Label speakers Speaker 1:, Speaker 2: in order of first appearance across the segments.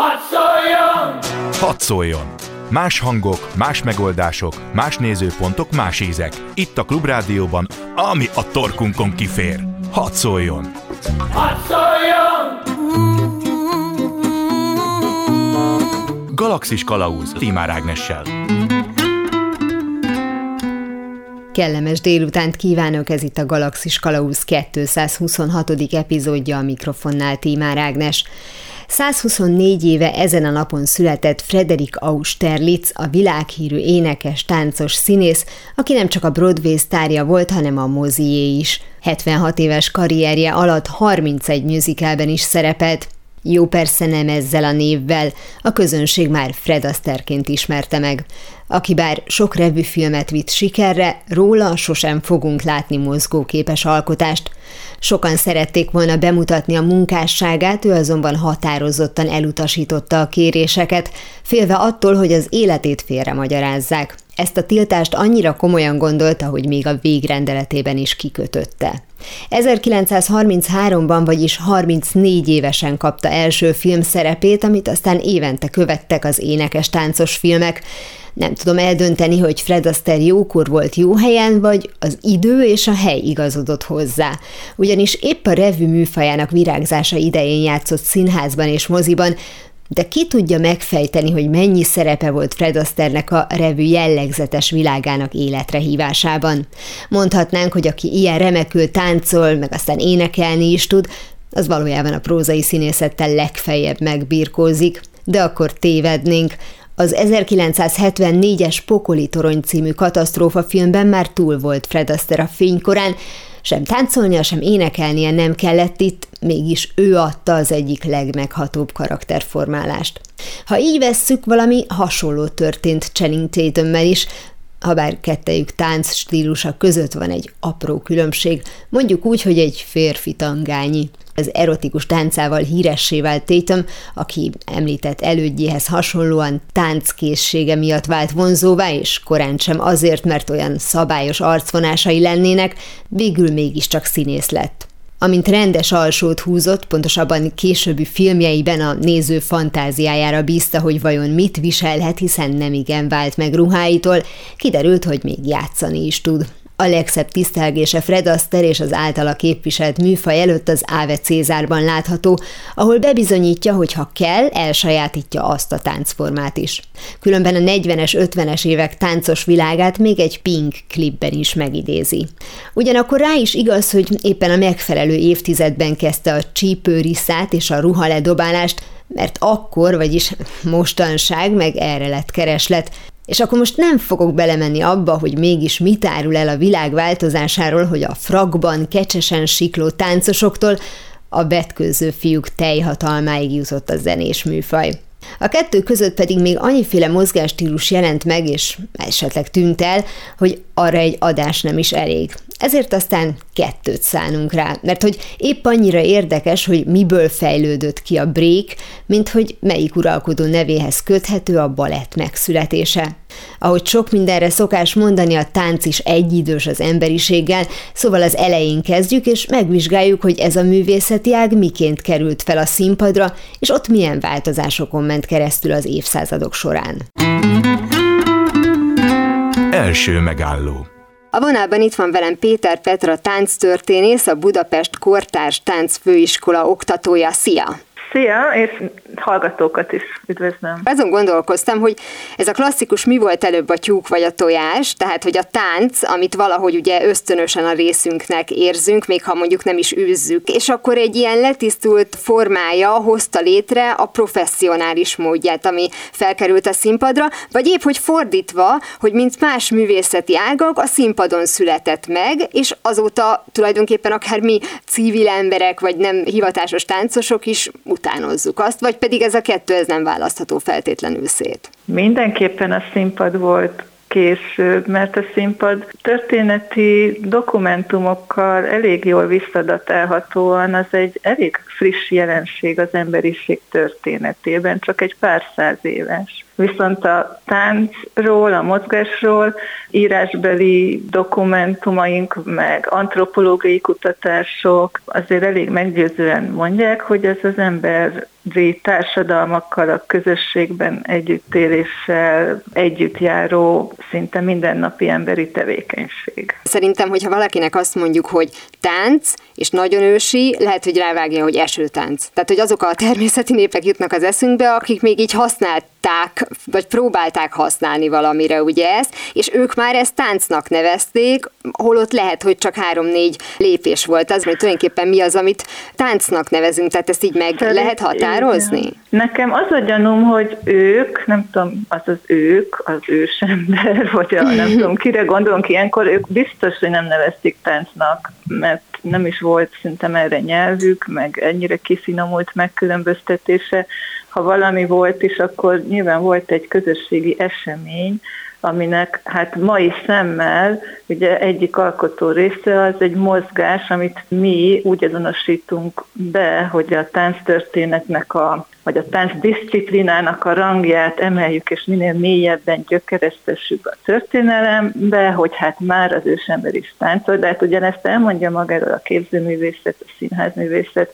Speaker 1: Hadd szóljon!
Speaker 2: Hadd szóljon! Más hangok, más megoldások, más nézőpontok, más ízek. Itt a Klubrádióban, ami a torkunkon kifér. Hadd szóljon!
Speaker 1: Hadd szóljon!
Speaker 2: Galaxis Kalauz Timár Ágnessel.
Speaker 3: Kellemes délutánt kívánok, ez itt a Galaxis Kalauz 226. epizódja a mikrofonnál Tímár Ágnes. 124 éve ezen a napon született Frederik Austerlitz, a világhírű énekes, táncos színész, aki nem csak a Broadway sztárja volt, hanem a mozié is. 76 éves karrierje alatt 31 musicalben is szerepelt, jó persze nem ezzel a névvel, a közönség már Fred Astaire-ként ismerte meg. Aki bár sok revűfilmet vitt sikerre, róla sosem fogunk látni mozgóképes alkotást. Sokan szerették volna bemutatni a munkásságát, ő azonban határozottan elutasította a kéréseket, félve attól, hogy az életét félre magyarázzák. Ezt a tiltást annyira komolyan gondolta, hogy még a végrendeletében is kikötötte. 1933-ban, vagyis 34 évesen kapta első film szerepét, amit aztán évente követtek az énekes-táncos filmek. Nem tudom eldönteni, hogy Fred Astaire jókor volt jó helyen, vagy az idő és a hely igazodott hozzá. Ugyanis épp a revű műfajának virágzása idején játszott színházban és moziban, de ki tudja megfejteni, hogy mennyi szerepe volt Fred Astaire-nek a revű jellegzetes világának életre hívásában. Mondhatnánk, hogy aki ilyen remekül táncol, meg aztán énekelni is tud, az valójában a prózai színészettel legfeljebb megbirkózik, de akkor tévednénk. Az 1974-es Pokoli Torony című katasztrófa filmben már túl volt Fred Astaire a fénykorán, sem táncolnia, sem énekelnie nem kellett itt, mégis ő adta az egyik legmeghatóbb karakterformálást. Ha így vesszük, valami hasonló történt Channing Tatümmel is, ha bár kettejük tánc stílusa között van egy apró különbség, mondjuk úgy, hogy egy férfi tangányi. Az erotikus táncával híressé vált Tatum, aki említett elődjéhez hasonlóan tánckészsége miatt vált vonzóvá, és korán sem azért, mert olyan szabályos arcvonásai lennének, végül mégiscsak színész lett amint rendes alsót húzott, pontosabban későbbi filmjeiben a néző fantáziájára bízta, hogy vajon mit viselhet, hiszen nem igen vált meg ruháitól, kiderült, hogy még játszani is tud. A legszebb tisztelgése Fred Astaire és az általa képviselt műfaj előtt az Áve Cézárban látható, ahol bebizonyítja, hogy ha kell, elsajátítja azt a táncformát is. Különben a 40-es, 50-es évek táncos világát még egy Pink klipben is megidézi. Ugyanakkor rá is igaz, hogy éppen a megfelelő évtizedben kezdte a csípőriszát és a ruhaledobálást, mert akkor, vagyis mostanság meg erre lett kereslet, és akkor most nem fogok belemenni abba, hogy mégis mit árul el a világ változásáról, hogy a frakban kecsesen sikló táncosoktól a vetkőző fiúk tejhatalmáig jutott a zenés műfaj. A kettő között pedig még annyiféle mozgásstílus jelent meg, és esetleg tűnt el, hogy arra egy adás nem is elég. Ezért aztán kettőt szánunk rá, mert hogy épp annyira érdekes, hogy miből fejlődött ki a break, mint hogy melyik uralkodó nevéhez köthető a balett megszületése. Ahogy sok mindenre szokás mondani, a tánc is egyidős az emberiséggel, szóval az elején kezdjük, és megvizsgáljuk, hogy ez a művészeti ág miként került fel a színpadra, és ott milyen változásokon ment keresztül az évszázadok során.
Speaker 2: Első megálló
Speaker 3: a vonalban itt van velem Péter Petra tánctörténész, a Budapest Kortárs Táncfőiskola oktatója. Szia!
Speaker 4: Szia, és hallgatókat is üdvözlöm.
Speaker 3: Azon gondolkoztam, hogy ez a klasszikus mi volt előbb a tyúk vagy a tojás, tehát hogy a tánc, amit valahogy ugye ösztönösen a részünknek érzünk, még ha mondjuk nem is űzzük, és akkor egy ilyen letisztult formája hozta létre a professzionális módját, ami felkerült a színpadra, vagy épp hogy fordítva, hogy mint más művészeti ágak a színpadon született meg, és azóta tulajdonképpen akár mi civil emberek, vagy nem hivatásos táncosok is utánozzuk azt, vagy pedig ez a kettő ez nem választható feltétlenül szét?
Speaker 4: Mindenképpen a színpad volt később, mert a színpad történeti dokumentumokkal elég jól visszadatálhatóan az egy elég friss jelenség az emberiség történetében, csak egy pár száz éves. Viszont a táncról, a mozgásról írásbeli dokumentumaink, meg antropológiai kutatások azért elég meggyőzően mondják, hogy ez az ember társadalmakkal, a közösségben együttéléssel együtt járó, szinte mindennapi emberi tevékenység.
Speaker 3: Szerintem, hogyha valakinek azt mondjuk, hogy tánc, és nagyon ősi, lehet, hogy rávágja, hogy esőtánc. Tehát, hogy azok a természeti népek jutnak az eszünkbe, akik még így használták, vagy próbálták használni valamire, ugye ezt, és ők már ezt táncnak nevezték, holott lehet, hogy csak három-négy lépés volt az, hogy tulajdonképpen mi az, amit táncnak nevezünk, tehát ezt így meg Szerint, lehet határozni? Igen.
Speaker 4: Nekem az a gyanúm, hogy ők, nem tudom, az az ők, az ősember, vagy a, nem tudom, kire gondolunk ilyenkor, ők biztos, hogy nem nevezték táncnak, mert nem is volt szerintem erre nyelvük, meg ennyire kifinomult megkülönböztetése. Ha valami volt is, akkor nyilván volt egy közösségi esemény, aminek hát mai szemmel ugye egyik alkotó része az egy mozgás, amit mi úgy azonosítunk be, hogy a tánctörténetnek a vagy a tánc disziplinának a rangját emeljük, és minél mélyebben gyökeresztessük a történelembe, hogy hát már az ősember is táncol, de hát ugyanezt elmondja magáról a képzőművészet, a színházművészet,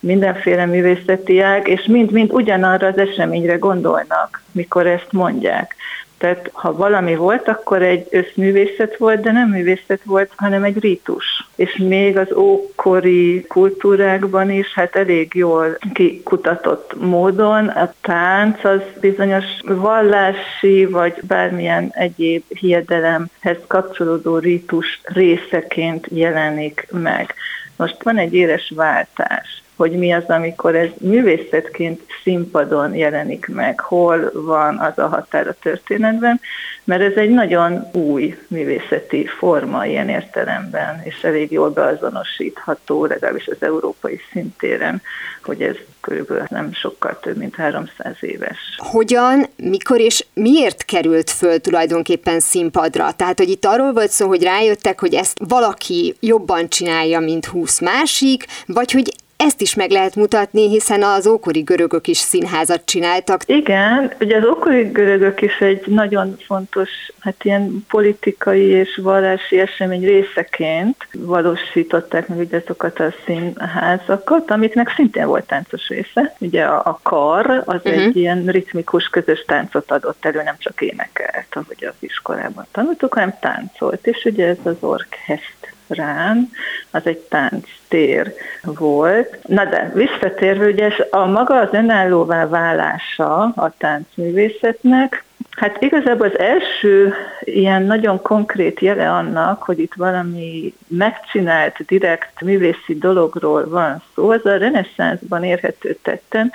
Speaker 4: mindenféle művészeti ág, és mind-mind ugyanarra az eseményre gondolnak, mikor ezt mondják. Tehát ha valami volt, akkor egy összművészet volt, de nem művészet volt, hanem egy rítus. És még az ókori kultúrákban is hát elég jól kikutatott módon a tánc az bizonyos vallási vagy bármilyen egyéb hiedelemhez kapcsolódó rítus részeként jelenik meg. Most van egy éres váltás hogy mi az, amikor ez művészetként színpadon jelenik meg, hol van az a határ a történetben, mert ez egy nagyon új művészeti forma ilyen értelemben, és elég jól beazonosítható, legalábbis az európai szintéren, hogy ez körülbelül nem sokkal több, mint 300 éves.
Speaker 3: Hogyan, mikor és miért került föl tulajdonképpen színpadra? Tehát, hogy itt arról volt szó, hogy rájöttek, hogy ezt valaki jobban csinálja, mint 20 másik, vagy hogy ezt is meg lehet mutatni, hiszen az ókori görögök is színházat csináltak.
Speaker 4: Igen, ugye az ókori görögök is egy nagyon fontos, hát ilyen politikai és vallási esemény részeként valósították meg ugye azokat a színházakat, amiknek szintén volt táncos része. Ugye a, a kar az uh-huh. egy ilyen ritmikus közös táncot adott elő, nem csak énekelt, ahogy az iskolában tanultuk, hanem táncolt, és ugye ez az orkeszt rán, az egy tánctér volt. Na de visszatérve, ugye a maga az önállóvá válása a táncművészetnek, Hát igazából az első ilyen nagyon konkrét jele annak, hogy itt valami megcsinált, direkt művészi dologról van szó, az a reneszánszban érhető tetten,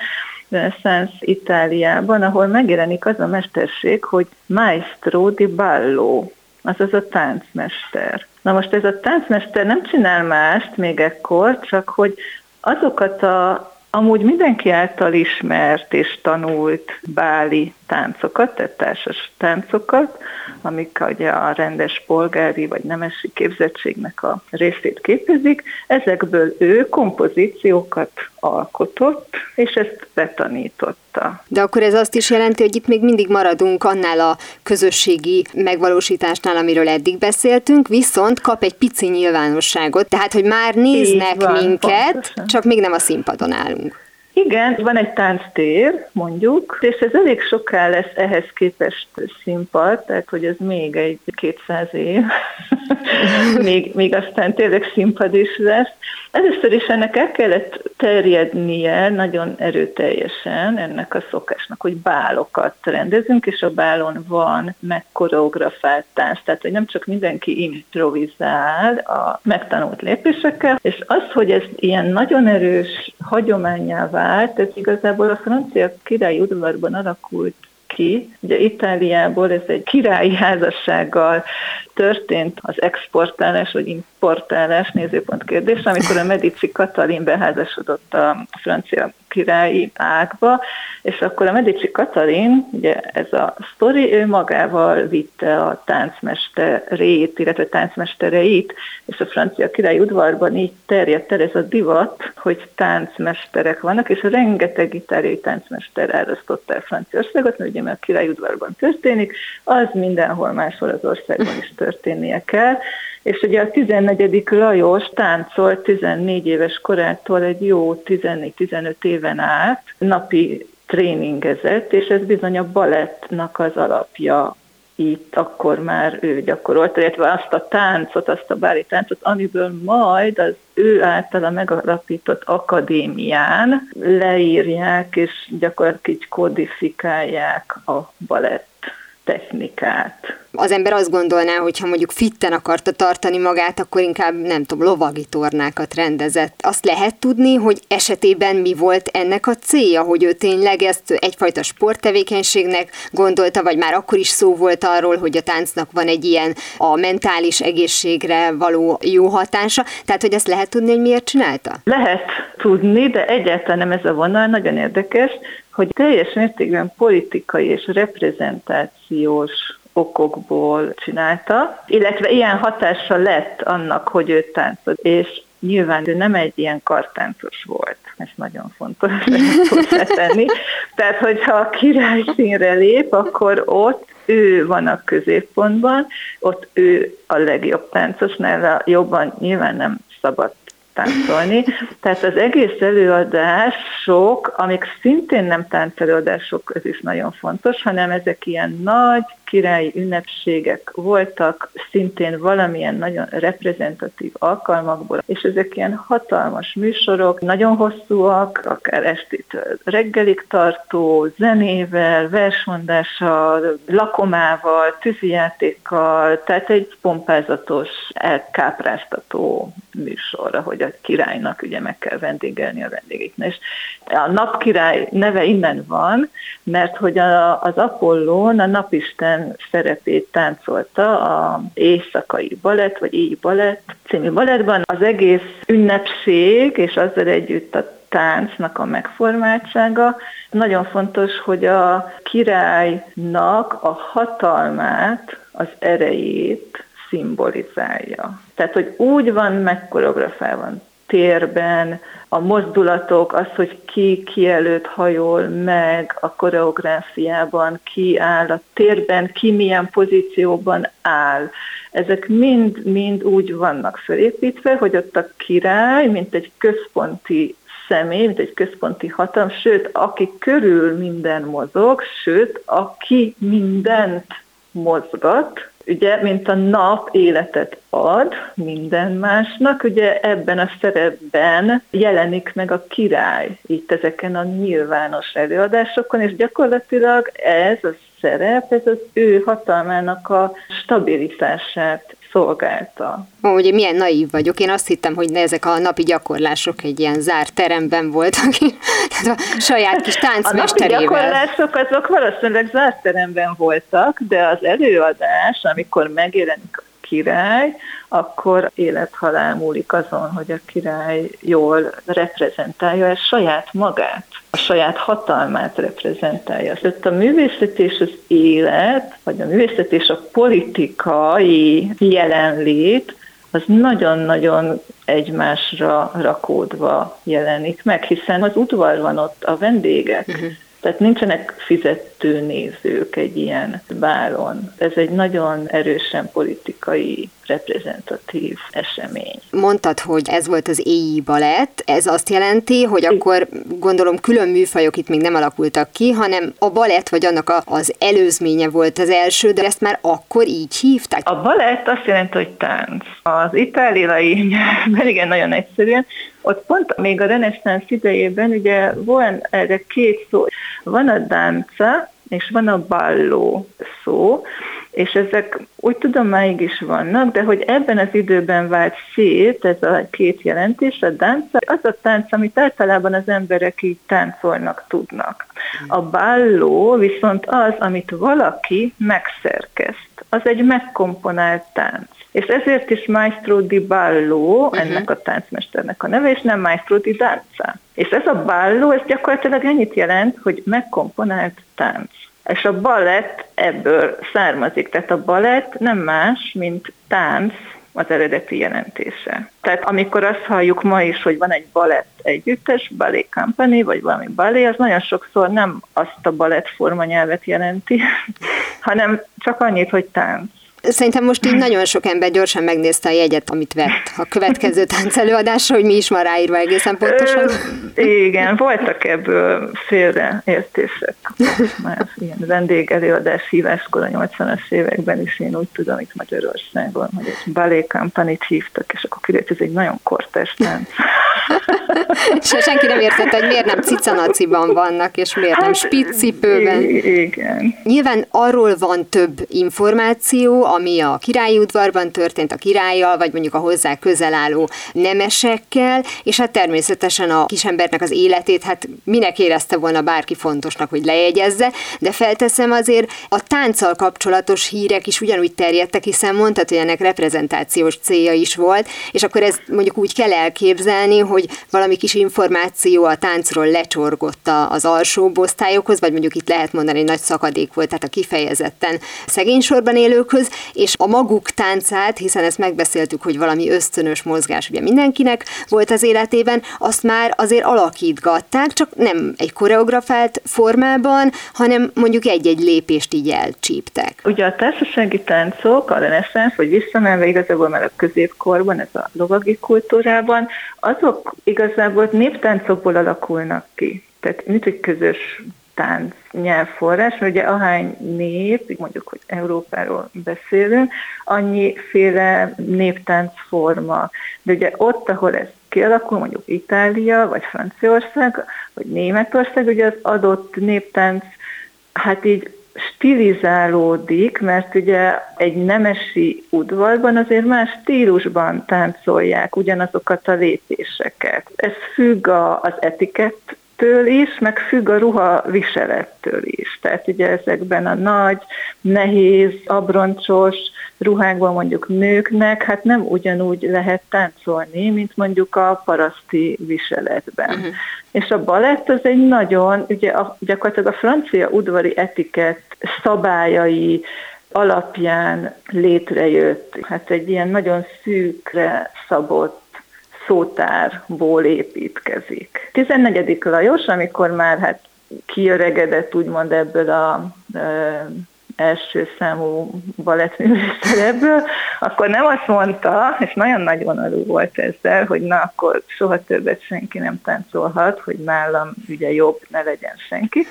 Speaker 4: reneszánsz Itáliában, ahol megjelenik az a mesterség, hogy maestro di ballo, azaz a táncmester. Na most ez a táncmester nem csinál mást még ekkor, csak hogy azokat a amúgy mindenki által ismert és tanult báli táncokat, tehát társas táncokat, amik ugye a rendes polgári vagy nemesi képzettségnek a részét képezik, ezekből ő kompozíciókat alkotott, és ezt betanította.
Speaker 3: De akkor ez azt is jelenti, hogy itt még mindig maradunk annál a közösségi megvalósításnál, amiről eddig beszéltünk, viszont kap egy pici nyilvánosságot, tehát hogy már néznek van, minket, pontosan. csak még nem a színpadon állunk.
Speaker 4: Igen, van egy tánctér, mondjuk, és ez elég soká lesz ehhez képest színpad, tehát hogy ez még egy 200 év, még, még aztán tényleg színpad is lesz. Először is ennek el kellett terjednie nagyon erőteljesen ennek a szokásnak, hogy bálokat rendezünk, és a bálon van megkoreografált tánc, tehát hogy nem csak mindenki improvizál a megtanult lépésekkel, és az, hogy ez ilyen nagyon erős hagyományá vált, ez igazából a francia királyi udvarban alakult ki. Ugye Itáliából ez egy királyi házassággal történt az exportálás vagy importálás nézőpont kérdés, amikor a Medici Katalin beházasodott a francia királyi ágba, és akkor a Medici Katalin, ugye ez a sztori, ő magával vitte a táncmesterét, illetve táncmestereit, és a francia királyi udvarban így terjedt el ez a divat, hogy táncmesterek vannak, és rengeteg itáliai táncmester elrasztotta el Franciaországot, mert ugye mert a királyi udvarban történik, az mindenhol máshol az országban is történnie kell, És ugye a 14. Lajos táncolt 14 éves korától egy jó 14-15 éven át, napi tréningezett, és ez bizony a balettnak az alapja itt akkor már ő gyakorolta, illetve azt a táncot, azt a bári táncot, amiből majd az ő általa megalapított akadémián leírják, és gyakorlatilag kodifikálják a balett technikát.
Speaker 3: Az ember azt gondolná, hogy ha mondjuk fitten akarta tartani magát, akkor inkább nem tudom, lovagi tornákat rendezett. Azt lehet tudni, hogy esetében mi volt ennek a célja, hogy ő tényleg ezt egyfajta sporttevékenységnek gondolta, vagy már akkor is szó volt arról, hogy a táncnak van egy ilyen a mentális egészségre való jó hatása. Tehát, hogy ezt lehet tudni, hogy miért csinálta?
Speaker 4: Lehet tudni, de egyáltalán nem ez a vonal, nagyon érdekes, hogy teljes mértékben politikai és reprezentációs okokból csinálta, illetve ilyen hatása lett annak, hogy ő táncol, és nyilván ő nem egy ilyen kartáncos volt, ez nagyon fontos hozzátenni. Tehát, hogyha a király színre lép, akkor ott ő van a középpontban, ott ő a legjobb táncos, nála jobban nyilván nem szabad táncolni. Tehát az egész előadások, amik szintén nem táncelőadások, ez is nagyon fontos, hanem ezek ilyen nagy királyi ünnepségek voltak, szintén valamilyen nagyon reprezentatív alkalmakból, és ezek ilyen hatalmas műsorok, nagyon hosszúak, akár estét reggelig tartó, zenével, versmondással, lakomával, tűzijátékkal, tehát egy pompázatos, elkápráztató műsor, hogy a királynak ugye meg kell vendégelni a vendégeknek. És a napkirály neve innen van, mert hogy a, az Apollón a napisten szerepét táncolta a éjszakai balett, vagy éj balett című balettban. Az egész ünnepség, és azzal együtt a táncnak a megformáltsága. Nagyon fontos, hogy a királynak a hatalmát, az erejét szimbolizálja. Tehát, hogy úgy van megkoreografálva térben, a mozdulatok, az, hogy ki ki hajol meg a koreográfiában, ki áll a térben, ki milyen pozícióban áll. Ezek mind-mind úgy vannak felépítve, hogy ott a király, mint egy központi személy, mint egy központi hatalom, sőt, aki körül minden mozog, sőt, aki mindent mozgat, ugye, mint a nap életet ad minden másnak, ugye ebben a szerepben jelenik meg a király itt ezeken a nyilvános előadásokon, és gyakorlatilag ez a szerep, ez az ő hatalmának a stabilitását szolgálta.
Speaker 3: Ó, ugye milyen naív vagyok. Én azt hittem, hogy ezek a napi gyakorlások egy ilyen zárt teremben voltak, tehát a saját kis táncmesterével.
Speaker 4: A napi gyakorlások azok valószínűleg zárt teremben voltak, de az előadás, amikor megjelenik a király, akkor élethalál múlik azon, hogy a király jól reprezentálja ezt saját magát, a saját hatalmát reprezentálja. Tehát a művészet és az élet, vagy a művészet és a politikai jelenlét, az nagyon-nagyon egymásra rakódva jelenik meg, hiszen az udvar van ott, a vendégek, uh-huh. Tehát nincsenek fizető nézők egy ilyen bálon. Ez egy nagyon erősen politikai reprezentatív esemény.
Speaker 3: Mondtad, hogy ez volt az éjjel balett, ez azt jelenti, hogy akkor gondolom külön műfajok itt még nem alakultak ki, hanem a balett vagy annak a, az előzménye volt az első, de ezt már akkor így hívták?
Speaker 4: A balett azt jelenti, hogy tánc. Az itáliai nyelvben igen nagyon egyszerűen, ott pont még a reneszánsz idejében ugye van erre két szó. Van a dánca, és van a balló szó, és ezek úgy tudom máig is vannak, de hogy ebben az időben vált szét ez a két jelentés, a dánca, az a tánc, amit általában az emberek így táncolnak tudnak. A balló viszont az, amit valaki megszerkeszt. Az egy megkomponált tánc. És ezért is Maestro di Ballo, uh-huh. ennek a táncmesternek a neve, és nem Maestro di Danza. És ez a ballo, ez gyakorlatilag ennyit jelent, hogy megkomponált tánc. És a balett ebből származik. Tehát a balett nem más, mint tánc az eredeti jelentése. Tehát amikor azt halljuk ma is, hogy van egy balett együttes, ballet company, vagy valami ballet, az nagyon sokszor nem azt a balett formanyelvet jelenti, hanem csak annyit, hogy tánc.
Speaker 3: Szerintem most így nagyon sok ember gyorsan megnézte a jegyet, amit vett a következő táncelőadásra, hogy mi is van ráírva egészen pontosan.
Speaker 4: Igen, voltak ebből félreértések. Már ilyen vendégelőadás híváskor a 80-as években is én úgy tudom itt Magyarországon, hogy egy ballet company hívtak, és akkor kiderült, ez egy nagyon kortes tánc.
Speaker 3: és senki nem értette, hogy miért nem cicanaciban vannak, és miért nem hát, spiccipőben.
Speaker 4: Igen.
Speaker 3: Nyilván arról van több információ, ami a királyi udvarban történt a királlyal, vagy mondjuk a hozzá közel álló nemesekkel, és hát természetesen a kisembernek az életét, hát minek érezte volna bárki fontosnak, hogy lejegyezze, de felteszem azért a tánccal kapcsolatos hírek is ugyanúgy terjedtek, hiszen mondtad, hogy ennek reprezentációs célja is volt, és akkor ez mondjuk úgy kell elképzelni, hogy valami kis információ a táncról lecsorgott az alsó osztályokhoz, vagy mondjuk itt lehet mondani, nagy szakadék volt, tehát a kifejezetten szegény sorban élőkhöz, és a maguk táncát, hiszen ezt megbeszéltük, hogy valami ösztönös mozgás ugye mindenkinek volt az életében, azt már azért alakítgatták, csak nem egy koreografált formában, hanem mondjuk egy-egy lépést így elcsíptek.
Speaker 4: Ugye a társasági táncok, a reneszánsz, vagy visszamenve igazából már a középkorban, ez a lovagi kultúrában, azok igazából néptáncokból alakulnak ki. Tehát mint egy közös tánc nyelvforrás, mert ugye ahány nép, mondjuk, hogy Európáról beszélünk, annyiféle néptáncforma. De ugye ott, ahol ez kialakul, mondjuk Itália, vagy Franciaország, vagy Németország, ugye az adott néptánc, hát így stilizálódik, mert ugye egy nemesi udvarban azért más stílusban táncolják ugyanazokat a lépéseket. Ez függ az etikett től is, meg függ a ruha viselettől is. Tehát ugye ezekben a nagy, nehéz, abroncsos ruhákban mondjuk nőknek, hát nem ugyanúgy lehet táncolni, mint mondjuk a paraszti viseletben. Uh-huh. És a balett az egy nagyon, ugye a, gyakorlatilag a francia udvari etikett szabályai, alapján létrejött. Hát egy ilyen nagyon szűkre szabott szótárból építkezik. 14. Lajos, amikor már hát kiöregedett úgymond ebből a első számú balettművészerebből, akkor nem azt mondta, és nagyon nagy vonalú volt ezzel, hogy na akkor soha többet senki nem táncolhat, hogy nálam ugye jobb ne legyen senki,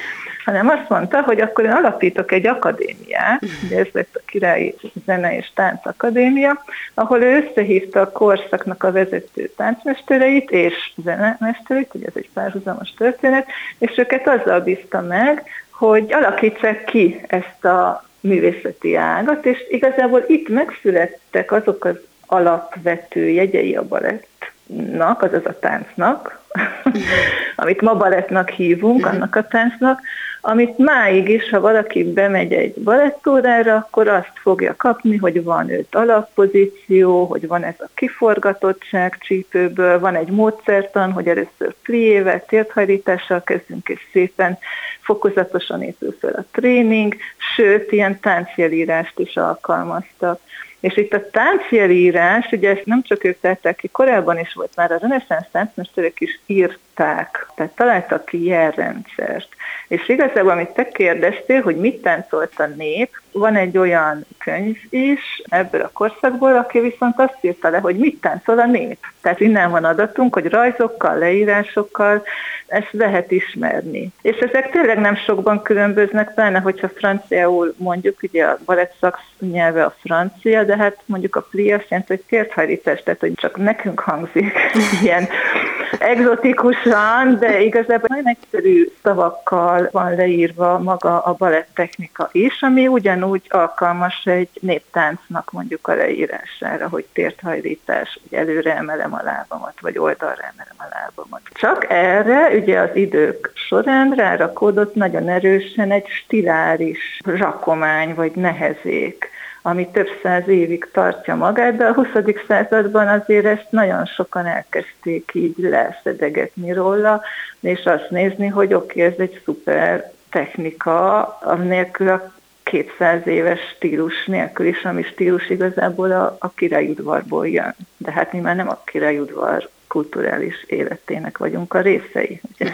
Speaker 4: hanem azt mondta, hogy akkor én alapítok egy akadémiát, ugye ez lett a Királyi Zene és Tánc Akadémia, ahol ő összehívta a korszaknak a vezető táncmestereit és zenemestereit, ugye ez egy párhuzamos történet, és őket azzal bízta meg, hogy alakítsák ki ezt a művészeti ágat, és igazából itt megszülettek azok az alapvető jegyei a balettnak, azaz a táncnak, amit ma balettnak hívunk, annak a táncnak, amit máig is, ha valaki bemegy egy balettórára, akkor azt fogja kapni, hogy van öt alappozíció, hogy van ez a kiforgatottság csípőből, van egy módszertan, hogy először pliével, térthajlítással kezdünk, és szépen fokozatosan épül fel a tréning, sőt, ilyen táncjelírást is alkalmaztak. És itt a táncjelírás, ugye ezt nem csak ők tettek ki, korábban is volt már a reneszánsz táncmesterek is írták, tehát találtak ki jelrendszert. És igazából, amit te kérdeztél, hogy mit táncolt a nép, van egy olyan könyv is ebből a korszakból, aki viszont azt írta le, hogy mit táncol a nép. Tehát innen van adatunk, hogy rajzokkal, leírásokkal ezt lehet ismerni. És ezek tényleg nem sokban különböznek, pláne hogyha franciául mondjuk, ugye a balett nyelve a francia, de hát mondjuk a pli azt jelenti, hogy térthajlítás, tehát hogy csak nekünk hangzik ilyen egzotikusan, de igazából nagyon egyszerű szavakkal van leírva maga a balett technika is, ami ugyanúgy alkalmas egy néptáncnak mondjuk a leírására, hogy térthajlítás, hogy előre emelem a lábamat, vagy oldalra emelem a lábamat. Csak erre ugye az idők során rárakódott nagyon erősen egy stiláris rakomány, vagy nehezék ami több száz évig tartja magát, de a 20. században azért ezt nagyon sokan elkezdték így leszedegetni róla, és azt nézni, hogy oké, okay, ez egy szuper technika, nélkül a 200 éves stílus nélkül is, ami stílus igazából a, a királyudvarból jön. De hát mi már nem a királyudvar kulturális életének vagyunk a részei. Ugye?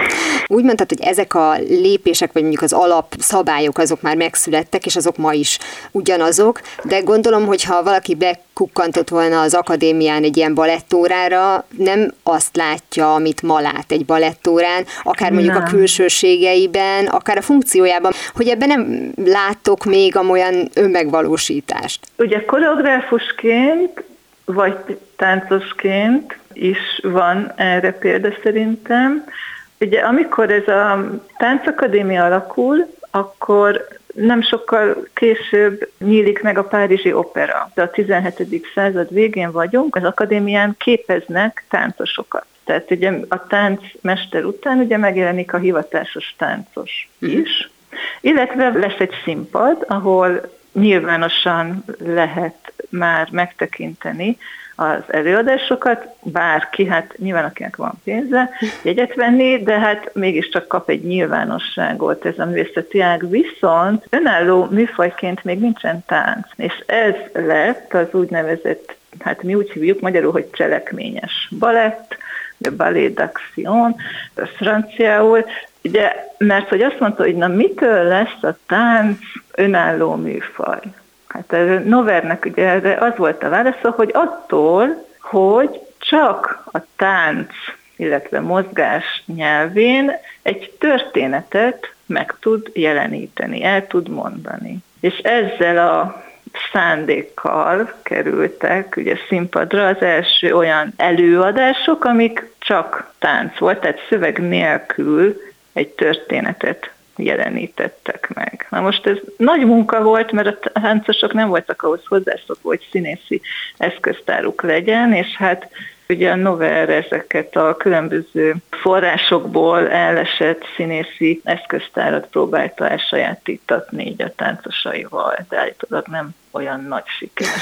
Speaker 3: Úgy mondtad, hogy ezek a lépések, vagy mondjuk az alapszabályok, azok már megszülettek, és azok ma is ugyanazok, de gondolom, hogy ha valaki bekukkantott volna az akadémián egy ilyen balettórára, nem azt látja, amit ma lát egy balettórán, akár mondjuk nem. a külsőségeiben, akár a funkciójában, hogy ebben nem látok még amolyan önmegvalósítást.
Speaker 4: Ugye koreográfusként, vagy táncosként is van erre példa szerintem. Ugye amikor ez a táncakadémia alakul, akkor nem sokkal később nyílik meg a Párizsi Opera. De a 17. század végén vagyunk, az akadémián képeznek táncosokat. Tehát ugye a táncmester után ugye megjelenik a hivatásos táncos mhm. is, illetve lesz egy színpad, ahol nyilvánosan lehet már megtekinteni az előadásokat, bárki, hát nyilván akinek van pénze jegyet venni, de hát mégiscsak kap egy nyilvánosságot ez a művészeti ág, viszont önálló műfajként még nincsen tánc, és ez lett az úgynevezett, hát mi úgy hívjuk magyarul, hogy cselekményes balett, de ballet d'action, franciául, ugye, mert hogy azt mondta, hogy na mitől lesz a tánc önálló műfaj? Hát ez Novernek ugye erre az volt a válasza, hogy attól, hogy csak a tánc, illetve mozgás nyelvén egy történetet meg tud jeleníteni, el tud mondani. És ezzel a szándékkal kerültek ugye színpadra az első olyan előadások, amik csak tánc volt, tehát szöveg nélkül egy történetet jelenítettek meg. Na most ez nagy munka volt, mert a táncosok nem voltak ahhoz hozzászokva, hogy színészi eszköztáruk legyen, és hát ugye a Nover ezeket a különböző forrásokból elesett színészi eszköztárat próbálta elsajátítatni így a táncosaival, de állítólag nem olyan nagy siker.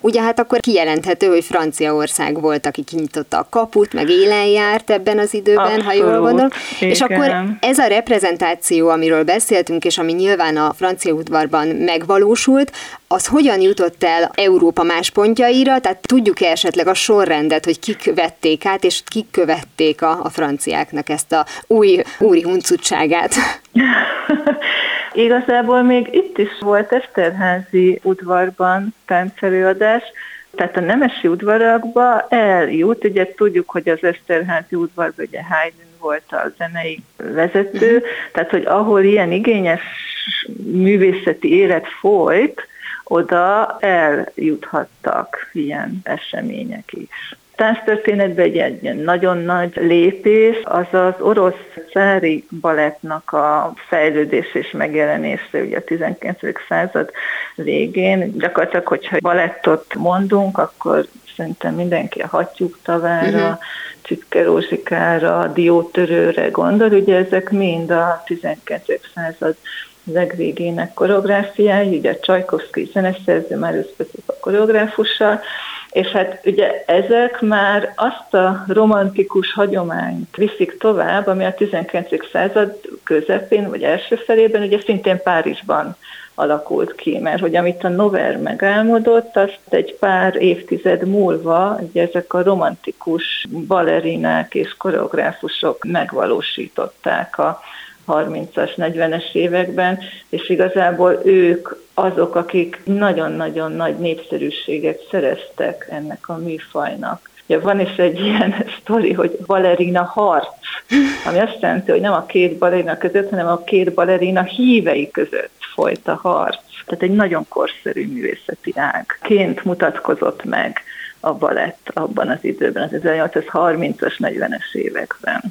Speaker 3: Ugye hát akkor kijelenthető, hogy Franciaország volt, aki kinyitotta a kaput, meg élen járt ebben az időben, Abszolút, ha jól gondolom. Igen. És akkor ez a reprezentáció, amiről beszéltünk, és ami nyilván a francia udvarban megvalósult, az hogyan jutott el Európa más pontjaira, tehát tudjuk-e esetleg a sorrendet, hogy kik vették át, és kik követték a, a franciáknak ezt a új úri huncutságát?
Speaker 4: Igazából még itt is volt Eszterházi udvarban táncelőadás, tehát a nemesi udvarakba eljut, ugye tudjuk, hogy az Eszterházi udvarban ugye Haydn volt a zenei vezető, uh-huh. tehát hogy ahol ilyen igényes művészeti élet folyt, oda eljuthattak ilyen események is tánctörténetben egy, egy nagyon nagy lépés az az orosz szári balettnak a fejlődés és megjelenése ugye a 19. század végén. Gyakorlatilag, hogyha balettot mondunk, akkor szerintem mindenki a hattyúk tavára, uh-huh. Csipke Rózsikára, Diótörőre gondol, ugye ezek mind a 19. század legvégének koreográfiái, ugye Csajkovszki zeneszerző, már a koreográfussal, és hát ugye ezek már azt a romantikus hagyományt viszik tovább, ami a 19. század közepén, vagy első felében ugye szintén Párizsban alakult ki, mert hogy amit a Nover megálmodott, azt egy pár évtized múlva ugye ezek a romantikus balerinák és koreográfusok megvalósították a 30-as, 40-es években, és igazából ők azok, akik nagyon-nagyon nagy népszerűséget szereztek ennek a műfajnak. Ugye van is egy ilyen sztori, hogy balerina harc, ami azt jelenti, hogy nem a két balerina között, hanem a két balerina hívei között folyt a harc. Tehát egy nagyon korszerű művészeti ágként mutatkozott meg a balett abban az időben, az 1830-as, 40-es években.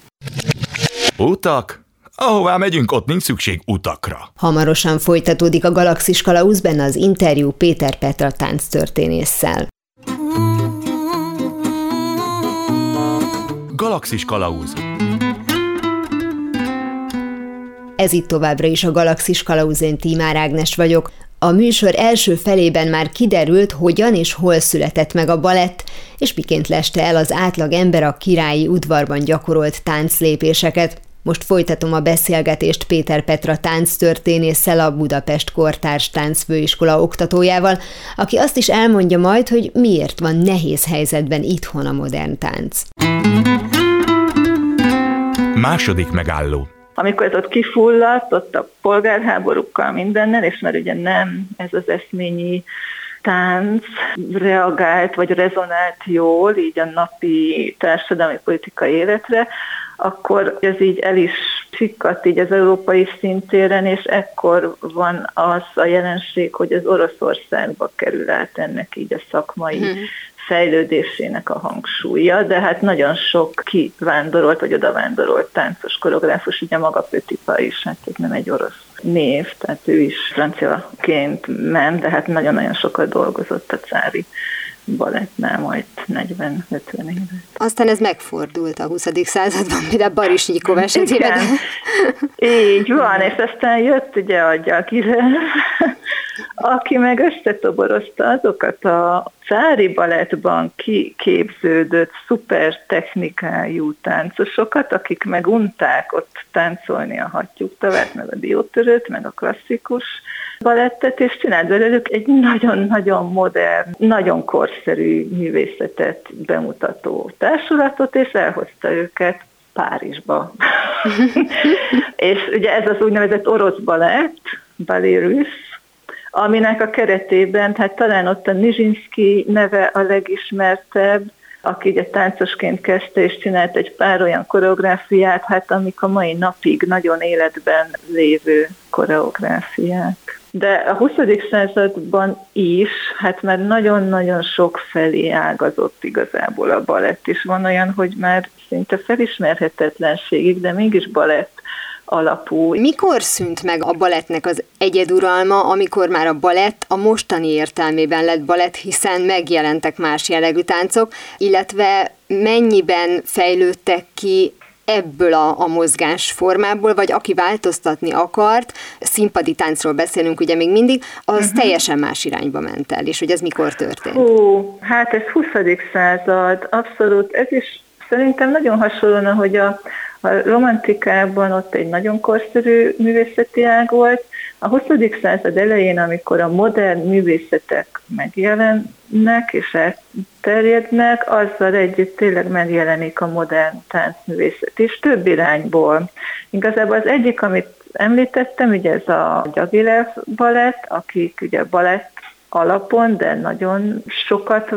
Speaker 2: Utak Ahová megyünk, ott nincs szükség utakra.
Speaker 3: Hamarosan folytatódik a Galaxis Kalauz benne az interjú Péter Petra történésszel.
Speaker 2: Galaxis Kalauz
Speaker 3: Ez itt továbbra is a Galaxis Kalauz, én Tímár Ágnes vagyok. A műsor első felében már kiderült, hogyan és hol született meg a balett, és miként leste el az átlag ember a királyi udvarban gyakorolt tánclépéseket. Most folytatom a beszélgetést Péter Petra tánctörténésszel, a Budapest Kortárs Táncfőiskola oktatójával, aki azt is elmondja majd, hogy miért van nehéz helyzetben itthon a modern tánc.
Speaker 2: Második megálló.
Speaker 4: Amikor ez ott kifulladt, ott a polgárháborúkkal mindennel, és már ugye nem ez az eszményi tánc reagált, vagy rezonált jól így a napi társadalmi politikai életre, akkor ez így el is csikkadt így az európai szintéren, és ekkor van az a jelenség, hogy az Oroszországba kerül át ennek így a szakmai hmm fejlődésének a hangsúlya, de hát nagyon sok kivándorolt vagy odavándorolt táncos koreográfus, ugye maga Pötipa is, hát ez nem egy orosz név, tehát ő is franciaként ment, de hát nagyon-nagyon sokat dolgozott a cári balettnál majd 40-50 éve.
Speaker 3: Aztán ez megfordult a 20. században, például Barisnyikov esetében.
Speaker 4: Így van, és aztán jött ugye a Gyagire, aki meg összetoborozta azokat a cári balettban kiképződött szuper technikájú táncosokat, akik meg unták ott táncolni a hattyúktavát, meg a diótörőt, meg a klasszikus balettet, és csinált belőlük egy nagyon-nagyon modern, nagyon korszerű művészetet bemutató társulatot, és elhozta őket Párizsba. és ugye ez az úgynevezett orosz balett, Ballet aminek a keretében, hát talán ott a Nizsinski neve a legismertebb, aki ugye táncosként kezdte és csinált egy pár olyan koreográfiát, hát amik a mai napig nagyon életben lévő koreográfiák. De a 20. században is, hát már nagyon-nagyon sok felé ágazott igazából a balett, és van olyan, hogy már szinte felismerhetetlenségig, de mégis balett alapú.
Speaker 3: Mikor szűnt meg a balettnek az egyeduralma, amikor már a balett a mostani értelmében lett balett, hiszen megjelentek más jellegű táncok, illetve mennyiben fejlődtek ki ebből a, a mozgás formából, vagy aki változtatni akart, színpadi táncról beszélünk ugye még mindig, az uh-huh. teljesen más irányba ment el, és hogy ez mikor történt?
Speaker 4: Hú, hát ez 20. század, abszolút, ez is szerintem nagyon hasonlóan, hogy a a romantikában ott egy nagyon korszerű művészeti ág volt. A 20. század elején, amikor a modern művészetek megjelennek és elterjednek, azzal együtt tényleg megjelenik a modern táncművészet is több irányból. Igazából az egyik, amit említettem, ugye ez a Gyagilev balett, akik ugye balett alapon, de nagyon sokat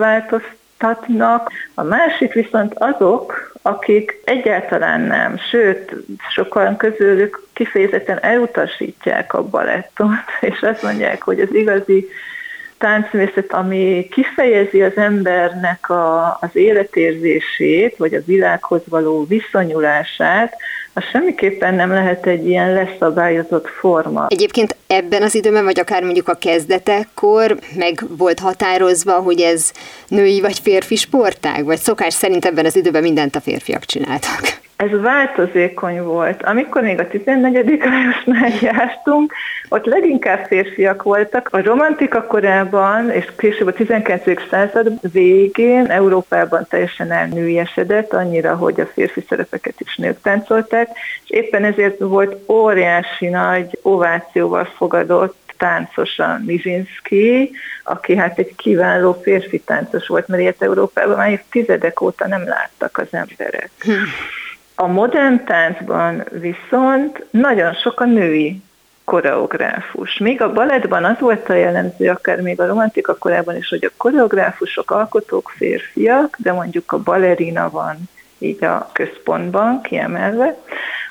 Speaker 4: változtatnak. A másik viszont azok, akik egyáltalán nem, sőt, sokan közülük kifejezetten elutasítják a balettot, és azt mondják, hogy az igazi táncművészet, ami kifejezi az embernek a, az életérzését, vagy a világhoz való viszonyulását, az semmiképpen nem lehet egy ilyen leszabályozott forma.
Speaker 3: Egyébként ebben az időben, vagy akár mondjuk a kezdetekkor meg volt határozva, hogy ez női vagy férfi sportág, vagy szokás szerint ebben az időben mindent a férfiak csináltak?
Speaker 4: Ez változékony volt. Amikor még a 14. Lajosnál jártunk, ott leginkább férfiak voltak. A romantika korában, és később a 19. század végén Európában teljesen elnőjesedett, annyira, hogy a férfi szerepeket is nők táncolták, és éppen ezért volt óriási nagy ovációval fogadott táncos a Nizinski, aki hát egy kiváló férfi táncos volt, mert ilyet Európában már tizedek óta nem láttak az emberek. A modern táncban viszont nagyon sok a női koreográfus. Még a balettban az volt a jellemző, akár még a romantika korában is, hogy a koreográfusok, alkotók férfiak, de mondjuk a balerina van így a központban kiemelve,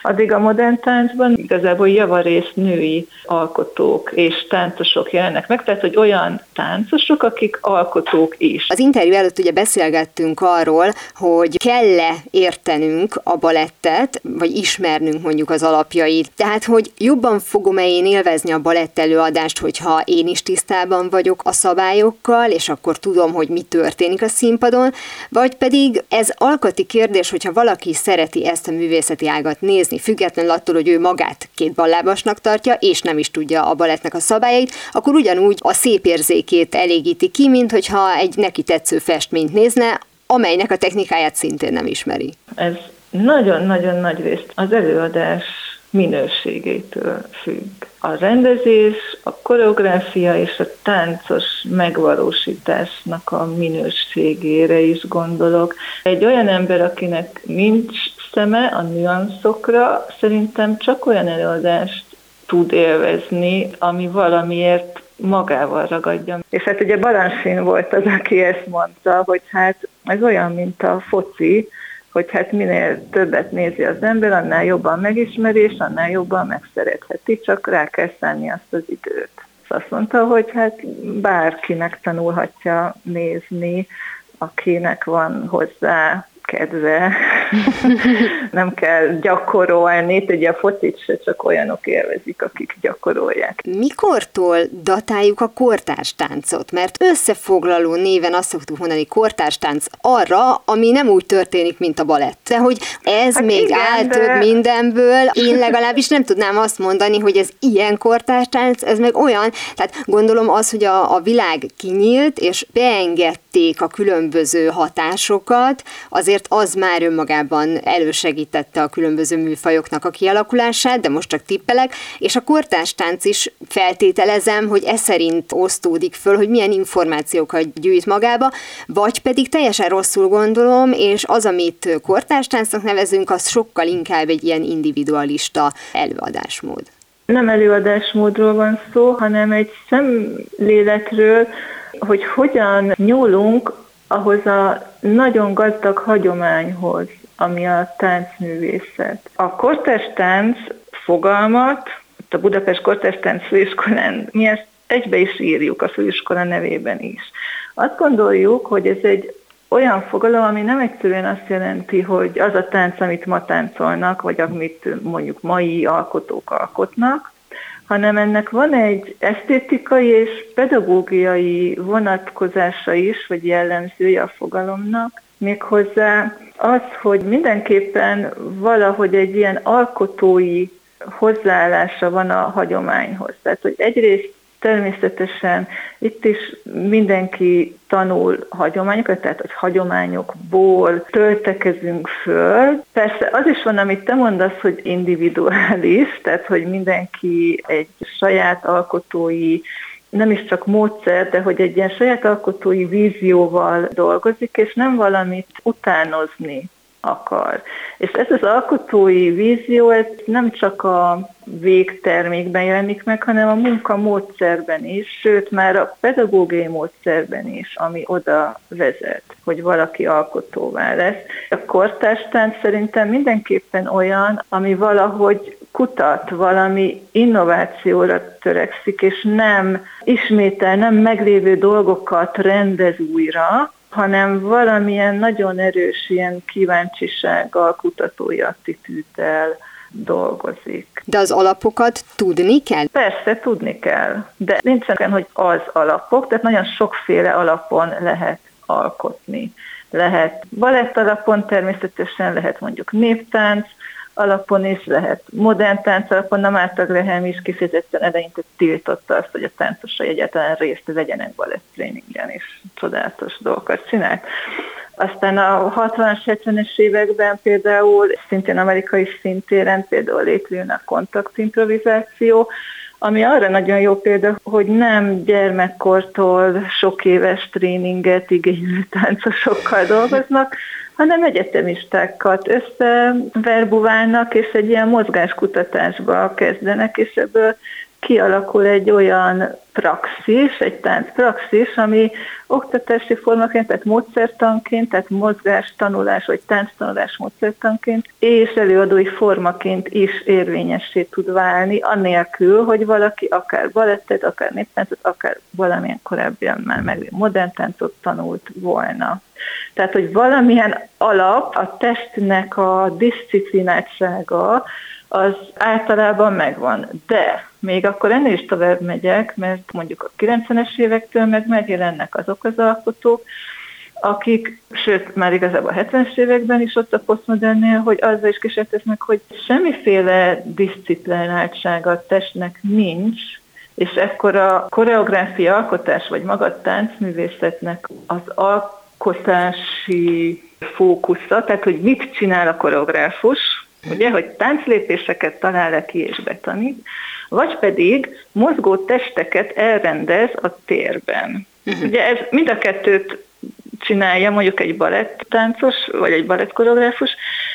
Speaker 4: addig a modern táncban igazából javarész női alkotók és táncosok jelennek meg, tehát hogy olyan táncosok, akik alkotók is.
Speaker 3: Az interjú előtt ugye beszélgettünk arról, hogy kell-e értenünk a balettet, vagy ismernünk mondjuk az alapjait. Tehát, hogy jobban fogom-e én élvezni a balett előadást, hogyha én is tisztában vagyok a szabályokkal, és akkor tudom, hogy mi történik a színpadon, vagy pedig ez alkati kérdés, hogyha valaki szereti ezt a művészeti ágat nézni, nézni, függetlenül attól, hogy ő magát két ballábasnak tartja, és nem is tudja a balettnek a szabályait, akkor ugyanúgy a szép érzékét elégíti ki, mint hogyha egy neki tetsző festményt nézne, amelynek a technikáját szintén nem ismeri.
Speaker 4: Ez nagyon-nagyon nagy részt az előadás minőségétől függ. A rendezés, a koreográfia és a táncos megvalósításnak a minőségére is gondolok. Egy olyan ember, akinek nincs szeme a nüanszokra szerintem csak olyan előadást tud élvezni, ami valamiért magával ragadja. És hát ugye Balansin volt az, aki ezt mondta, hogy hát ez olyan, mint a foci, hogy hát minél többet nézi az ember, annál jobban megismeri, és annál jobban megszeretheti, csak rá kell szállni azt az időt. Azt mondta, hogy hát bárki megtanulhatja nézni, akinek van hozzá kedve, nem kell gyakorolni, ugye a focit se csak olyanok élvezik, akik gyakorolják.
Speaker 3: Mikortól datáljuk a kortárstáncot? Mert összefoglaló néven azt szoktuk mondani kortárstánc arra, ami nem úgy történik, mint a balett. De hogy ez hát még igen, áll de... több mindenből, én legalábbis nem tudnám azt mondani, hogy ez ilyen kortárstánc, ez meg olyan, tehát gondolom az, hogy a, a világ kinyílt, és beengedték a különböző hatásokat, azért az már önmagában elősegítette a különböző műfajoknak a kialakulását, de most csak tippelek, és a kortástánc is feltételezem, hogy ez szerint osztódik föl, hogy milyen információkat gyűjt magába, vagy pedig teljesen rosszul gondolom, és az, amit kortástáncnak nevezünk, az sokkal inkább egy ilyen individualista előadásmód.
Speaker 4: Nem előadásmódról van szó, hanem egy szemléletről, hogy hogyan nyúlunk ahhoz a nagyon gazdag hagyományhoz, ami a táncművészet. A kortás tánc fogalmat, a Budapest Kortás Tánc Főiskolán, mi ezt egybe is írjuk a főiskola nevében is. Azt gondoljuk, hogy ez egy olyan fogalom, ami nem egyszerűen azt jelenti, hogy az a tánc, amit ma táncolnak, vagy amit mondjuk mai alkotók alkotnak, hanem ennek van egy esztétikai és pedagógiai vonatkozása is, vagy jellemzője a fogalomnak, méghozzá az, hogy mindenképpen valahogy egy ilyen alkotói hozzáállása van a hagyományhoz. Tehát, hogy egyrészt Természetesen itt is mindenki tanul hagyományokat, tehát hogy hagyományokból töltekezünk föl. Persze az is van, amit te mondasz, hogy individuális, tehát hogy mindenki egy saját alkotói nem is csak módszer, de hogy egy ilyen saját alkotói vízióval dolgozik, és nem valamit utánozni akar. És ez az alkotói vízió, ez nem csak a végtermékben jelenik meg, hanem a munkamódszerben is, sőt már a pedagógiai módszerben is, ami oda vezet, hogy valaki alkotóvá lesz. A kortástánc szerintem mindenképpen olyan, ami valahogy kutat, valami innovációra törekszik, és nem ismétel, nem meglévő dolgokat rendez újra, hanem valamilyen nagyon erős ilyen kíváncsisággal, kutatói attitűddel dolgozik.
Speaker 3: De az alapokat tudni kell?
Speaker 4: Persze, tudni kell. De nincsen, hogy az alapok, tehát nagyon sokféle alapon lehet alkotni. Lehet balett alapon, természetesen lehet mondjuk néptánc, alapon is, lehet modern tánc alapon, a Márta Graham is kifejezetten eleinte tiltotta azt, hogy a táncosai egyáltalán részt vegyenek balett tréningen, és csodálatos dolgokat csinált. Aztán a 60-as, 70-es években például szintén amerikai szintéren például létrejön a kontaktimprovizáció, ami arra nagyon jó példa, hogy nem gyermekkortól sok éves tréninget igénylő táncosokkal dolgoznak, hanem egyetemistákat összeverbuválnak, és egy ilyen mozgáskutatásba kezdenek, és ebből kialakul egy olyan praxis, egy táncpraxis, ami oktatási formaként, tehát módszertanként, tehát mozgás tanulás vagy tánctanulás módszertanként, és előadói formaként is érvényessé tud válni, anélkül, hogy valaki akár balettet, akár néptáncot, akár valamilyen korábban már meg modern táncot tanult volna. Tehát, hogy valamilyen alap, a testnek a disziplináltsága, az általában megvan. De még akkor ennél is tovább megyek, mert mondjuk a 90-es évektől meg megjelennek azok az alkotók, akik, sőt, már igazából a 70-es években is ott a posztmodernnél, hogy azzal is kísérleteznek, hogy semmiféle disziplináltsága a testnek nincs, és ekkor a koreográfia alkotás, vagy maga a táncművészetnek az alkotási fókusza, tehát hogy mit csinál a koreográfus, ugye, hogy tánclépéseket talál ki és betanít, vagy pedig mozgó testeket elrendez a térben. Uh-huh. Ugye ez mind a kettőt csinálja mondjuk egy balettáncos, vagy egy balettkoreográfus,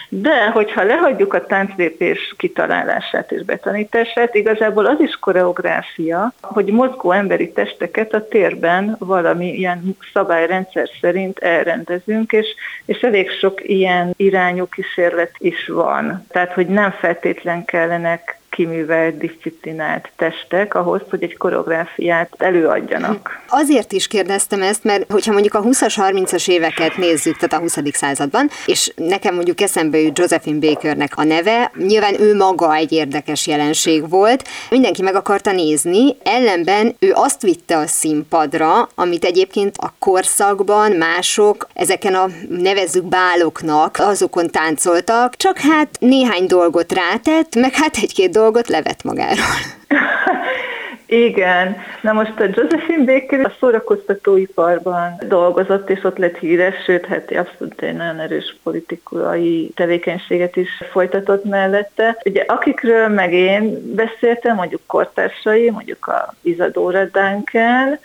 Speaker 4: de hogyha lehagyjuk a tánclépés kitalálását és betanítását, igazából az is koreográfia, hogy mozgó emberi testeket a térben valami ilyen szabályrendszer szerint elrendezünk, és, és elég sok ilyen irányú kísérlet is van. Tehát, hogy nem feltétlen kellenek kiművelt, disziplinált testek ahhoz, hogy egy koreográfiát előadjanak.
Speaker 3: Azért is kérdeztem ezt, mert hogyha mondjuk a 20-as, 30-as éveket nézzük, tehát a 20. században, és nekem mondjuk eszembe jut Josephine Bakernek a neve, nyilván ő maga egy érdekes jelenség volt, mindenki meg akarta nézni, ellenben ő azt vitte a színpadra, amit egyébként a korszakban mások ezeken a nevezzük báloknak, azokon táncoltak, csak hát néhány dolgot rátett, meg hát egy-két dolgot levett magáról.
Speaker 4: Igen. Na most a Josephine Baker a szórakoztatóiparban dolgozott, és ott lett híres, sőt, hát abszolút egy nagyon erős politikai tevékenységet is folytatott mellette. Ugye akikről meg én beszéltem, mondjuk kortársai, mondjuk a Isadora Duncan,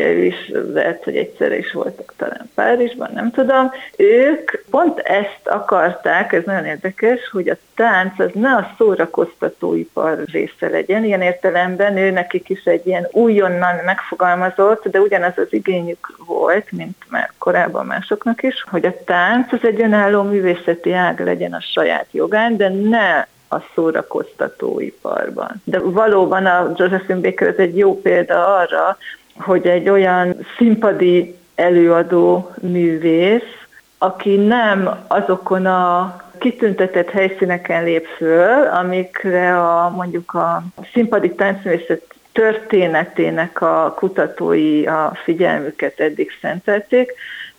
Speaker 4: ugye ő is lehet, hogy egyszerre is voltak talán Párizsban, nem tudom. Ők pont ezt akarták, ez nagyon érdekes, hogy a tánc az ne a szórakoztatóipar része legyen, ilyen értelemben ő nekik is egy ilyen újonnan megfogalmazott, de ugyanaz az igényük volt, mint már korábban másoknak is, hogy a tánc az egy önálló művészeti ág legyen a saját jogán, de ne a szórakoztatóiparban. De valóban a Josephine Baker ez egy jó példa arra, hogy egy olyan színpadi előadó művész, aki nem azokon a kitüntetett helyszíneken lép föl, amikre a, mondjuk a színpadi táncművészet történetének a kutatói a figyelmüket eddig szentelték,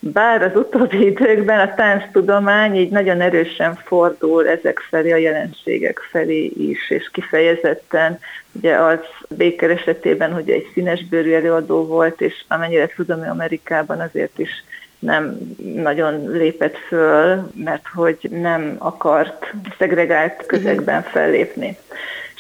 Speaker 4: bár az utóbbi időkben a tánctudomány így nagyon erősen fordul ezek felé, a jelenségek felé is, és kifejezetten ugye az Baker esetében, hogy egy színesbőrű előadó volt, és amennyire tudom, hogy Amerikában azért is nem nagyon lépett föl, mert hogy nem akart szegregált közegben fellépni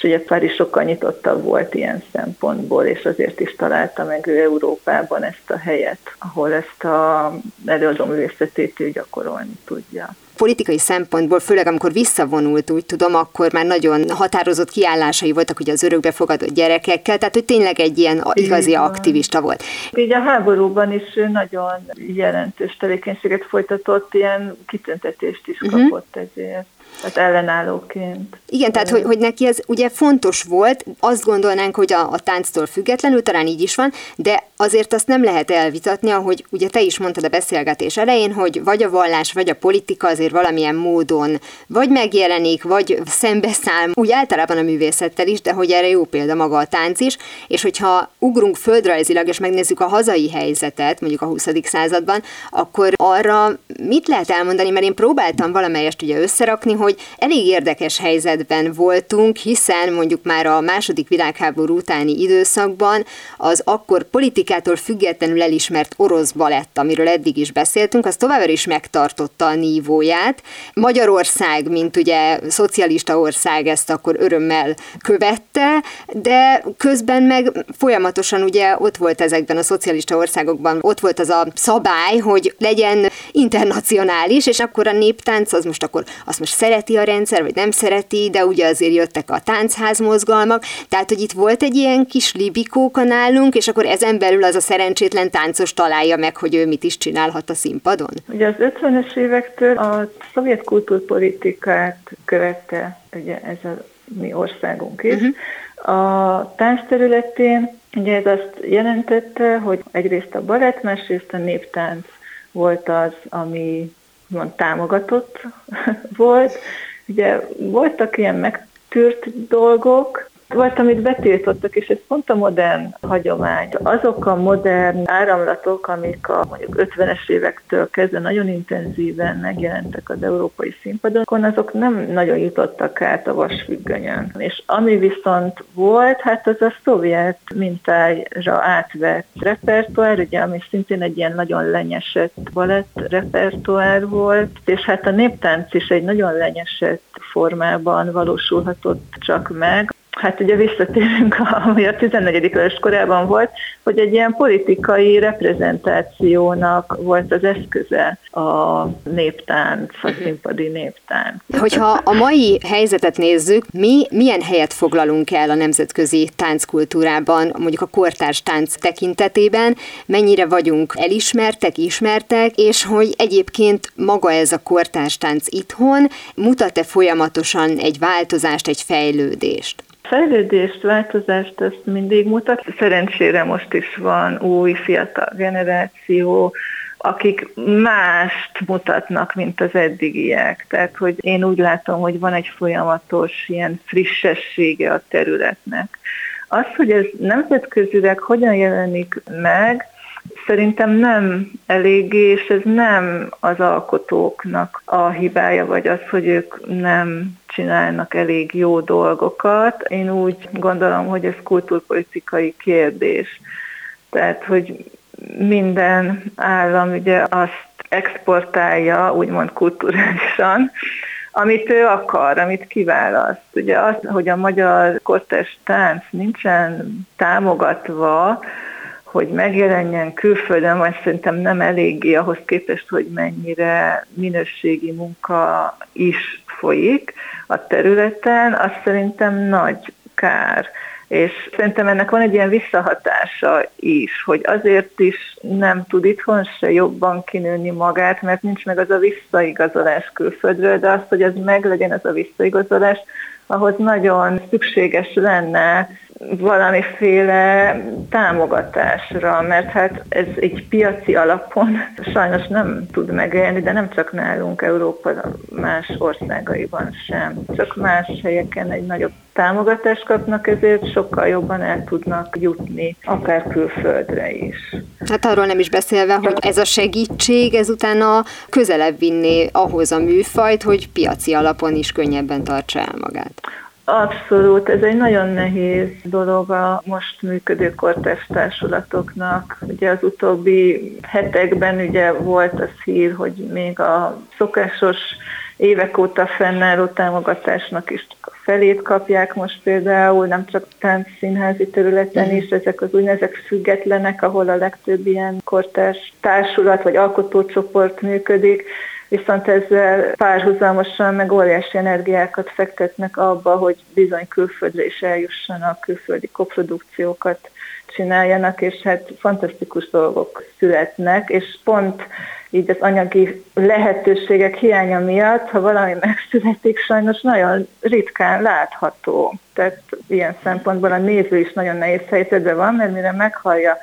Speaker 4: és ugye Párizs sokkal nyitottabb volt ilyen szempontból, és azért is találta meg ő Európában ezt a helyet, ahol ezt a előadó művészetét ő gyakorolni tudja
Speaker 3: politikai szempontból, főleg amikor visszavonult, úgy tudom, akkor már nagyon határozott kiállásai voltak ugye az örökbefogadott gyerekekkel, tehát hogy tényleg egy ilyen igazi aktivista volt.
Speaker 4: Így a háborúban is nagyon jelentős tevékenységet folytatott, ilyen kitüntetést is uh-huh. kapott ezért tehát ellenállóként.
Speaker 3: Igen, tehát hogy, hogy neki ez ugye fontos volt, azt gondolnánk, hogy a, a tánctól függetlenül, talán így is van, de azért azt nem lehet elvitatni, ahogy ugye te is mondtad a beszélgetés elején, hogy vagy a vallás, vagy a politika azért valamilyen módon vagy megjelenik, vagy szembeszáll, úgy általában a művészettel is, de hogy erre jó példa maga a tánc is, és hogyha ugrunk földrajzilag, és megnézzük a hazai helyzetet, mondjuk a 20. században, akkor arra mit lehet elmondani, mert én próbáltam valamelyest ugye összerakni, hogy elég érdekes helyzetben voltunk, hiszen mondjuk már a második világháború utáni időszakban az akkor politikától függetlenül elismert orosz balett, amiről eddig is beszéltünk, az továbbra is megtartotta a nívóját. Magyarország, mint ugye szocialista ország ezt akkor örömmel követte, de közben meg folyamatosan ugye ott volt ezekben a szocialista országokban, ott volt az a szabály, hogy legyen internacionális, és akkor a néptánc az most akkor azt most szereti a rendszer, vagy nem szereti, de ugye azért jöttek a táncház mozgalmak, tehát hogy itt volt egy ilyen kis libikóka nálunk, és akkor ezen belül az a szerencsétlen táncos találja meg, hogy ő mit is csinálhat a színpadon.
Speaker 4: Ugye az 50-es évektől a szovjet kultúrpolitikát követte ugye ez a mi országunk is. Uh-huh. A tánc területén ugye ez azt jelentette, hogy egyrészt a balett, másrészt a néptánc volt az, ami mond, támogatott volt. Ugye voltak ilyen megtűrt dolgok, volt, amit betiltottak, és ez pont a modern hagyomány. Azok a modern áramlatok, amik a mondjuk 50-es évektől kezdve nagyon intenzíven megjelentek az európai színpadon, azok nem nagyon jutottak át a vasfüggönyön. És ami viszont volt, hát az a szovjet mintára átvett repertoár, ugye, ami szintén egy ilyen nagyon lenyesett balett repertoár volt, és hát a néptánc is egy nagyon lenyesett formában valósulhatott csak meg hát ugye visszatérünk, ami a 14. körös korában volt, hogy egy ilyen politikai reprezentációnak volt az eszköze a néptánc, a mhm. színpadi néptánc.
Speaker 3: Hogyha a mai helyzetet nézzük, mi milyen helyet foglalunk el a nemzetközi tánckultúrában, mondjuk a kortárs tánc tekintetében, mennyire vagyunk elismertek, ismertek, és hogy egyébként maga ez a kortárs tánc itthon mutat-e folyamatosan egy változást, egy fejlődést?
Speaker 4: Fejlődést, változást ezt mindig mutat. Szerencsére most is van új fiatal generáció, akik mást mutatnak, mint az eddigiek. Tehát, hogy én úgy látom, hogy van egy folyamatos ilyen frissessége a területnek. Az, hogy ez nemzetközileg hogyan jelenik meg, Szerintem nem eléggé, és ez nem az alkotóknak a hibája, vagy az, hogy ők nem csinálnak elég jó dolgokat. Én úgy gondolom, hogy ez kultúrpolitikai kérdés. Tehát, hogy minden állam ugye azt exportálja, úgymond kulturálisan, amit ő akar, amit kiválaszt. Ugye az, hogy a magyar kortes tánc nincsen támogatva, hogy megjelenjen külföldön, vagy szerintem nem eléggé ahhoz képest, hogy mennyire minőségi munka is folyik a területen, az szerintem nagy kár. És szerintem ennek van egy ilyen visszahatása is, hogy azért is nem tud itthon se jobban kinőni magát, mert nincs meg az a visszaigazolás külföldről, de az, hogy ez meglegyen az a visszaigazolás, ahhoz nagyon szükséges lenne valamiféle támogatásra, mert hát ez egy piaci alapon sajnos nem tud megélni, de nem csak nálunk, Európa más országaiban sem. Csak más helyeken egy nagyobb támogatást kapnak, ezért sokkal jobban el tudnak jutni, akár külföldre is.
Speaker 3: Hát arról nem is beszélve, hogy ez a segítség ezután a közelebb vinné ahhoz a műfajt, hogy piaci alapon is könnyebben tartsa el magát.
Speaker 4: Abszolút, ez egy nagyon nehéz dolog a most működő kortás társulatoknak. Ugye az utóbbi hetekben ugye volt az hír, hogy még a szokásos évek óta fennálló támogatásnak is csak a felét kapják most például, nem csak színházi területen is, ezek az úgynevezett függetlenek, ahol a legtöbb ilyen kortás társulat vagy alkotócsoport működik, viszont ezzel párhuzamosan meg óriási energiákat fektetnek abba, hogy bizony külföldre is eljussanak, külföldi koprodukciókat csináljanak, és hát fantasztikus dolgok születnek, és pont így az anyagi lehetőségek hiánya miatt, ha valami megszületik, sajnos nagyon ritkán látható. Tehát ilyen szempontból a néző is nagyon nehéz helyzetben van, mert mire meghallja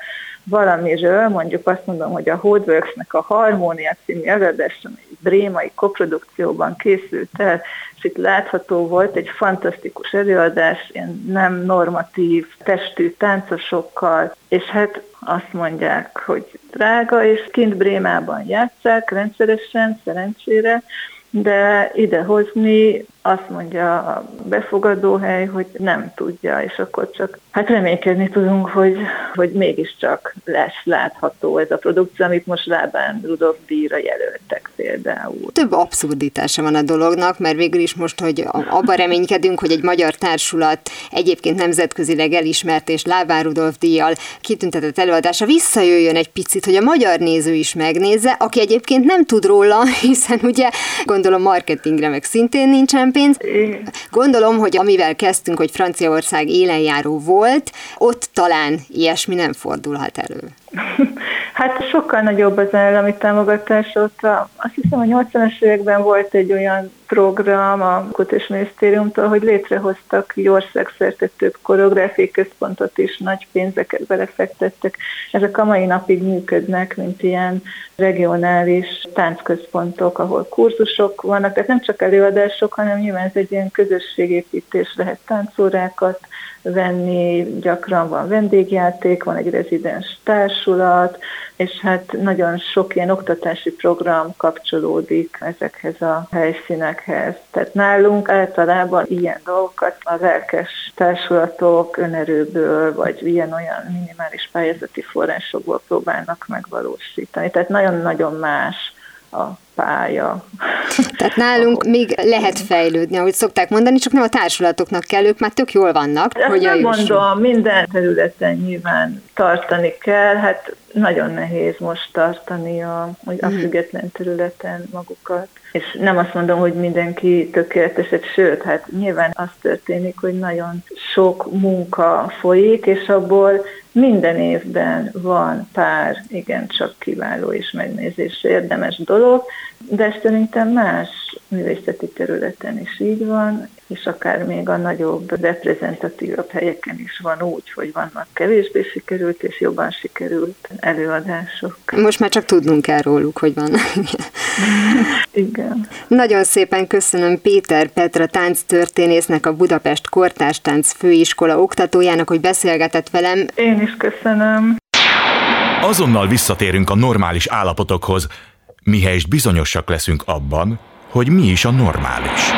Speaker 4: valamiről, mondjuk azt mondom, hogy a Holdworks-nek a Harmónia című előadás, ami egy brémai koprodukcióban készült el, és itt látható volt egy fantasztikus előadás, ilyen nem normatív testű táncosokkal, és hát azt mondják, hogy drága, és kint Brémában játszák rendszeresen, szerencsére, de idehozni azt mondja a befogadóhely, hogy nem tudja, és akkor csak hát reménykedni tudunk, hogy, hogy mégiscsak lesz látható ez a produkció, amit most Lábán Rudolf díjra jelöltek például.
Speaker 3: Több abszurditása van a dolognak, mert végül is most, hogy abban reménykedünk, hogy egy magyar társulat egyébként nemzetközileg elismert és Lábán Rudolf díjjal kitüntetett előadása visszajöjjön egy picit, hogy a magyar néző is megnézze, aki egyébként nem tud róla, hiszen ugye gondolom marketingre meg szintén nincsen pénz. Gondolom, hogy amivel kezdtünk, hogy Franciaország élenjáró volt, ott talán ilyesmi nem fordulhat elő.
Speaker 4: Hát sokkal nagyobb az állami támogatás ott. Azt hiszem, a 80-as években volt egy olyan program a Kutatás Minisztériumtól, hogy létrehoztak egy országszerte több koreográfiai központot is, nagy pénzeket belefektettek. Ezek a mai napig működnek, mint ilyen regionális táncközpontok, ahol kurzusok vannak, tehát nem csak előadások, hanem nyilván ez egy ilyen közösségépítés, lehet táncórákat venni, gyakran van vendégjáték, van egy rezidens társulat, és hát nagyon sok ilyen oktatási program kapcsolódik ezekhez a helyszínekhez. Tehát nálunk általában ilyen dolgokat a lelkes társulatok önerőből, vagy ilyen-olyan minimális pályázati forrásokból próbálnak megvalósítani. Tehát nagyon-nagyon más a pálya.
Speaker 3: Tehát nálunk még lehet fejlődni, ahogy szokták mondani, csak nem a társulatoknak kell, ők már tök jól vannak.
Speaker 4: Ezt hogy nem mondom, minden területen nyilván tartani kell, hát nagyon nehéz most tartani a, a mhm. független területen magukat. És nem azt mondom, hogy mindenki tökéletes, sőt, hát nyilván az történik, hogy nagyon sok munka folyik, és abból minden évben van pár igencsak kiváló és megnézésre érdemes dolog, de szerintem más művészeti területen is így van, és akár még a nagyobb, reprezentatívabb helyeken is van úgy, hogy vannak kevésbé sikerült és jobban sikerült előadások.
Speaker 3: Most már csak tudnunk kell róluk, hogy van.
Speaker 4: Igen.
Speaker 3: Nagyon szépen köszönöm Péter Petra tánctörténésznek, a Budapest Kortárs Tánc Főiskola oktatójának, hogy beszélgetett velem.
Speaker 4: Én is köszönöm.
Speaker 2: Azonnal visszatérünk a normális állapotokhoz, mihelyest bizonyosak leszünk abban, hogy mi is a normális.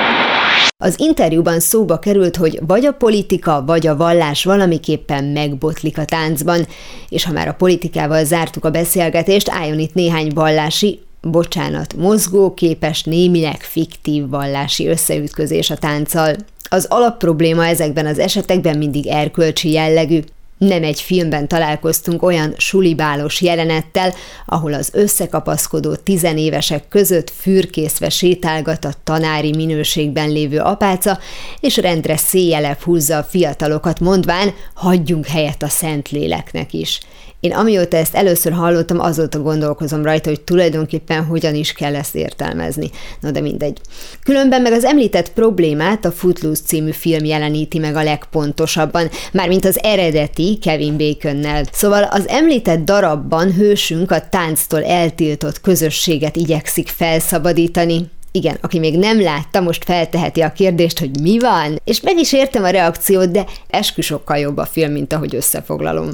Speaker 3: Az interjúban szóba került, hogy vagy a politika, vagy a vallás valamiképpen megbotlik a táncban, és ha már a politikával zártuk a beszélgetést, álljon itt néhány vallási, bocsánat, mozgóképes, némileg fiktív vallási összeütközés a tánccal. Az alapprobléma ezekben az esetekben mindig erkölcsi jellegű, nem egy filmben találkoztunk olyan sulibálos jelenettel, ahol az összekapaszkodó tizenévesek között fürkészve sétálgat a tanári minőségben lévő apáca, és rendre széjelebb húzza a fiatalokat, mondván, hagyjunk helyet a Szentléleknek is. Én amióta ezt először hallottam, azóta gondolkozom rajta, hogy tulajdonképpen hogyan is kell ezt értelmezni. Na de mindegy. Különben meg az említett problémát a Footloose című film jeleníti meg a legpontosabban, mármint az eredeti Kevin Baconnel. Szóval az említett darabban hősünk a tánctól eltiltott közösséget igyekszik felszabadítani. Igen, aki még nem látta, most felteheti a kérdést, hogy mi van, és meg is értem a reakciót, de eskü sokkal jobb a film, mint ahogy összefoglalom.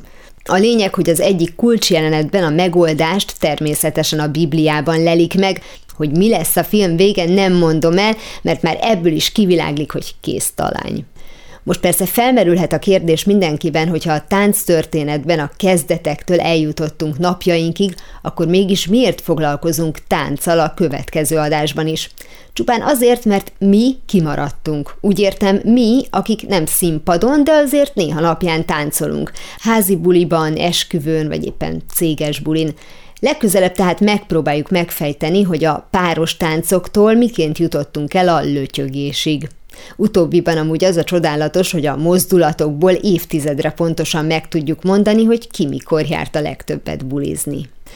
Speaker 3: A lényeg, hogy az egyik kulcsjelenetben a megoldást természetesen a Bibliában lelik meg, hogy mi lesz a film vége, nem mondom el, mert már ebből is kiviláglik, hogy kész talány. Most persze felmerülhet a kérdés mindenkiben, hogyha a tánctörténetben a kezdetektől eljutottunk napjainkig, akkor mégis miért foglalkozunk tánccal a következő adásban is? Csupán azért, mert mi kimaradtunk. Úgy értem, mi, akik nem színpadon, de azért néha napján táncolunk. Házi buliban, esküvőn, vagy éppen céges bulin. Legközelebb tehát megpróbáljuk megfejteni, hogy a páros táncoktól miként jutottunk el a lötyögésig. Utóbbiban amúgy az a csodálatos, hogy a mozdulatokból évtizedre pontosan meg tudjuk mondani, hogy ki mikor járt a legtöbbet bulizni.